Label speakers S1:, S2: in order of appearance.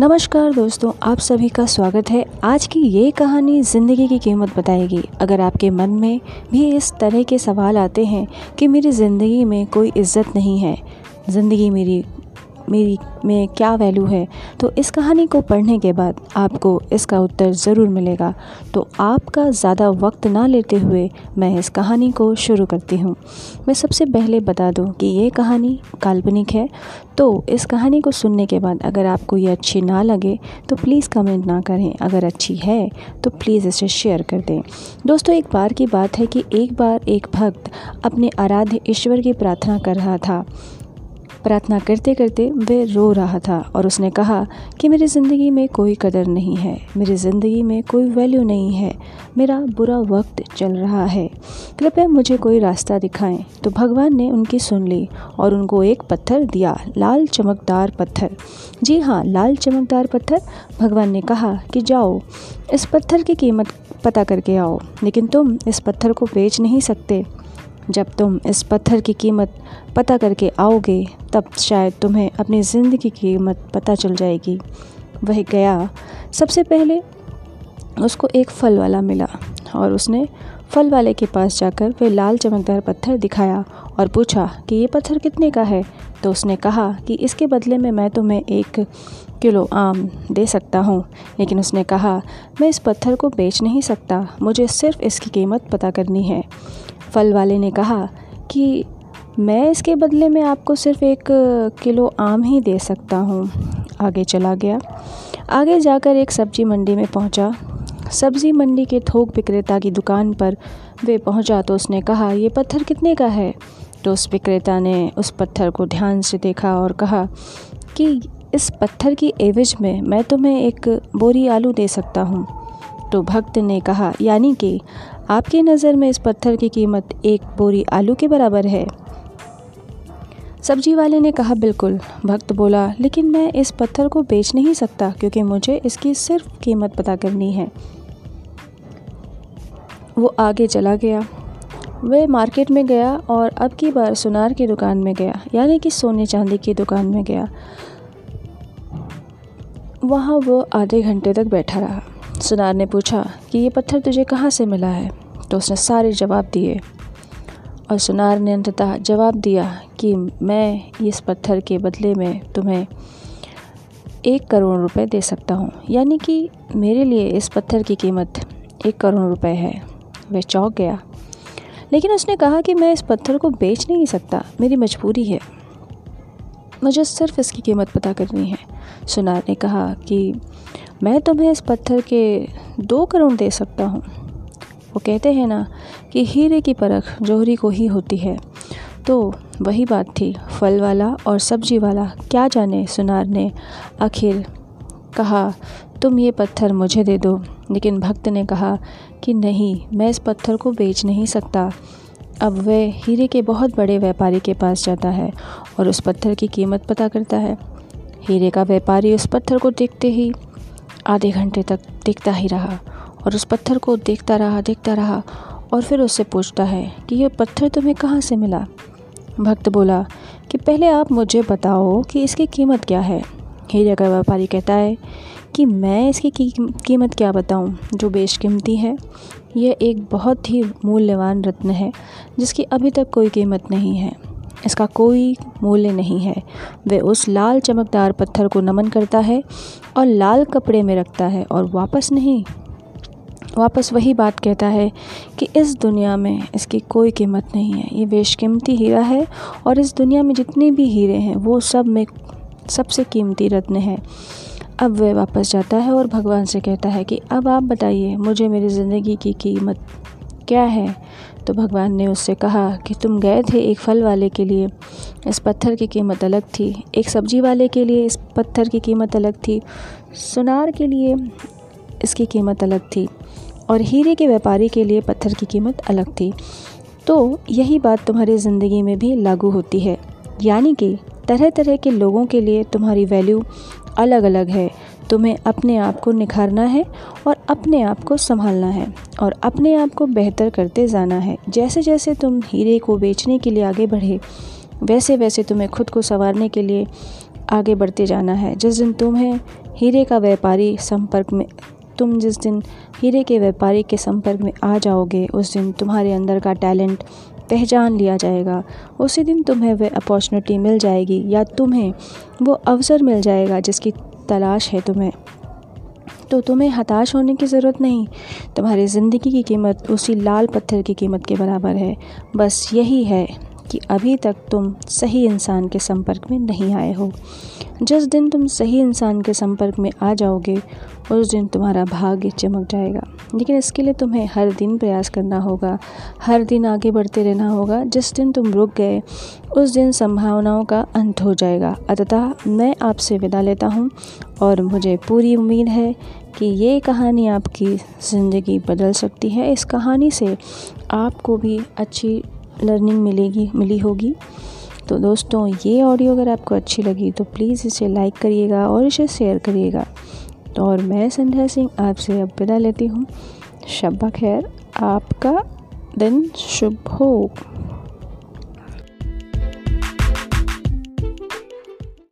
S1: नमस्कार दोस्तों, आप सभी का स्वागत है। आज की ये कहानी ज़िंदगी की कीमत बताएगी। अगर आपके मन में भी इस तरह के सवाल आते हैं कि मेरी ज़िंदगी में कोई इज़्ज़त नहीं है, ज़िंदगी मेरी मेरी, में क्या वैल्यू है? तो इस कहानी को पढ़ने के बाद आपको इसका उत्तर ज़रूर मिलेगा। तो आपका ज़्यादा वक्त ना लेते हुए मैं इस कहानी को शुरू करती हूँ। मैं सबसे पहले बता दूँ कि ये कहानी काल्पनिक है। तो इस कहानी को सुनने के बाद अगर आपको ये अच्छी ना लगे तो प्लीज़ कमेंट ना करें। अगर अच्छी है तो प्लीज़ इसे शेयर कर दें। दोस्तों, एक बार की बात है कि एक बार एक भक्त अपने आराध्य ईश्वर की प्रार्थना कर रहा था। प्रार्थना करते करते वह रो रहा था और उसने कहा कि मेरी ज़िंदगी में कोई कदर नहीं है, मेरी ज़िंदगी में कोई वैल्यू नहीं है, मेरा बुरा वक्त चल रहा है। कृपया मुझे कोई रास्ता दिखाएँ। तो भगवान ने उनकी सुन ली और उनको एक पत्थर दिया, लाल चमकदार पत्थर। जी हाँ लाल चमकदार पत्थर? भगवान ने कहा कि जाओ, इस पत्थर की कीमत पता करके आओ, लेकिन तुम इस पत्थर को बेच नहीं सकते। जब तुम इस पत्थर की कीमत पता करके आओगे, तब शायद तुम्हें अपनी ज़िंदगी की कीमत पता चल जाएगी। वह गया। सबसे पहले उसको एक फल वाला मिला और उसने फल वाले के पास जाकर वह लाल चमकदार पत्थर दिखाया और पूछा कि ये पत्थर कितने का है? तो उसने कहा कि इसके बदले में मैं तुम्हें एक किलो आम दे सकता हूँ। लेकिन उसने कहा, मैं इस पत्थर को बेच नहीं सकता। मुझे सिर्फ़ इसकी कीमत पता करनी है। फल वाले ने कहा कि मैं इसके बदले में आपको सिर्फ़ एक किलो आम ही दे सकता हूँ। आगे चला गया। आगे जाकर एक सब्ज़ी मंडी में पहुँचा। सब्ज़ी मंडी के थोक विक्रेता की दुकान पर वे पहुँचा तो उसने कहा, ये पत्थर कितने का है? तो उस विक्रेता ने उस पत्थर को ध्यान से देखा और कहा कि इस पत्थर की एवज में मैं तुम्हें एक बोरी आलू दे सकता हूँ। तो भक्त ने कहा, यानी कि आपकी नज़र में इस पत्थर की कीमत एक बोरी आलू के बराबर है। सब्ज़ी वाले ने कहा, बिल्कुल। भक्त बोला, लेकिन मैं इस पत्थर को बेच नहीं सकता, क्योंकि मुझे इसकी सिर्फ़ कीमत पता करनी है। वो आगे चला गया। वह मार्केट में गया और अब की बार सुनार की दुकान में गया, यानी कि सोने चांदी की दुकान में गया। वहाँ वो आधे घंटे तक बैठा रहा। सुनार ने पूछा कि ये पत्थर तुझे कहाँ से मिला है? तो उसने सारे जवाब दिए। और सुनार ने अंततः जवाब दिया कि मैं इस पत्थर के बदले में तुम्हें एक करोड़ रुपए दे सकता हूँ। यानी कि मेरे लिए इस पत्थर की कीमत एक करोड़ रुपए है। वह चौंक गया। लेकिन उसने कहा कि मैं इस पत्थर को बेच नहीं सकता। मेरी मजबूरी है। मुझे सिर्फ़ इसकी कीमत पता करनी है। सुनार ने कहा कि मैं तुम्हें इस पत्थर के दो करोड़ दे सकता हूँ। वो कहते हैं ना कि हीरे की परख जोहरी को ही होती है। तो वही बात थी। फल वाला और सब्ज़ी वाला क्या जाने सुनार ने आखिर कहा, तुम ये पत्थर मुझे दे दो। लेकिन भक्त ने कहा कि नहीं, मैं इस पत्थर को बेच नहीं सकता। अब वह हीरे के बहुत बड़े व्यापारी के पास जाता है और उस पत्थर की कीमत पता करता है। हीरे का व्यापारी उस पत्थर को देखते ही आधे घंटे तक देखता ही रहा और उस पत्थर को देखता रहा देखता रहा और फिर उससे पूछता है कि यह पत्थर तुम्हें कहाँ से मिला? भक्त बोला कि पहले आप मुझे बताओ कि इसकी कीमत क्या है। हीरे का व्यापारी कहता है कि मैं इसकी कीमत क्या बताऊँ, जो बेशकीमती है? यह एक बहुत ही मूल्यवान रत्न है, जिसकी अभी तक कोई कीमत नहीं है। इसका कोई मूल्य नहीं है। वह उस लाल चमकदार पत्थर को नमन करता है और लाल कपड़े में रखता है और वापस नहीं, वापस वही बात कहता है कि इस दुनिया में इसकी कोई कीमत नहीं है। ये बेशकीमती हीरा है और इस दुनिया में जितने भी हीरे हैं, वो सब में सबसे कीमती रत्न है। अब वह वापस जाता है और भगवान से कहता है कि, अब आप बताइए, मुझे मेरी ज़िंदगी की कीमत क्या है? तो भगवान ने उससे कहा कि तुम गए थे एक फल वाले के लिए। इस पत्थर की कीमत अलग थी। एक सब्ज़ी वाले के लिए इस पत्थर की कीमत अलग थी। सुनार के लिए इसकी कीमत अलग थी। और हीरे के व्यापारी के लिए पत्थर की कीमत अलग थी। तो यही बात तुम्हारी ज़िंदगी में भी लागू होती है। यानी कि तरह तरह के लोगों के लिए तुम्हारी वैल्यू अलग अलग है। तुम्हें अपने आप को निखारना है और अपने आप को संभालना है और अपने आप को बेहतर करते जाना है। जैसे जैसे तुम हीरे को बेचने के लिए आगे बढ़े वैसे वैसे तुम्हें खुद को संवारने के लिए आगे बढ़ते जाना है। जिस दिन तुम्हें हीरे का व्यापारी संपर्क में, तुम जिस दिन हीरे के व्यापारी के संपर्क में आ जाओगे, उस दिन तुम्हारे अंदर का टैलेंट पहचान लिया जाएगा। उसी दिन तुम्हें वह अपॉर्चुनिटी मिल जाएगी या तुम्हें वो अवसर मिल जाएगा जिसकी तलाश है तुम्हें। तो तुम्हें हताश होने की ज़रूरत नहीं। तुम्हारी ज़िंदगी की कीमत उसी लाल पत्थर की कीमत के बराबर है। बस यही है। कि अभी तक तुम सही इंसान के संपर्क में नहीं आए हो। जिस दिन तुम सही इंसान के संपर्क में आ जाओगे, उस दिन तुम्हारा भाग्य चमक जाएगा। लेकिन इसके लिए तुम्हें हर दिन प्रयास करना होगा, हर दिन आगे बढ़ते रहना होगा। जिस दिन तुम रुक गए, उस दिन संभावनाओं का अंत हो जाएगा। अतः मैं आपसे विदा लेता हूँ और मुझे पूरी उम्मीद है कि ये कहानी आपकी ज़िंदगी बदल सकती है। इस कहानी से आपको भी अच्छी लर्निंग मिलेगी, मिली होगी। तो दोस्तों, ये ऑडियो अगर आपको अच्छी लगी तो प्लीज़ इसे लाइक करिएगा और इसे शेयर करिएगा। तो और मैं संध्या सिंह आपसे अब विदा लेती हूँ। शब्बा खैर, आपका दिन शुभ हो।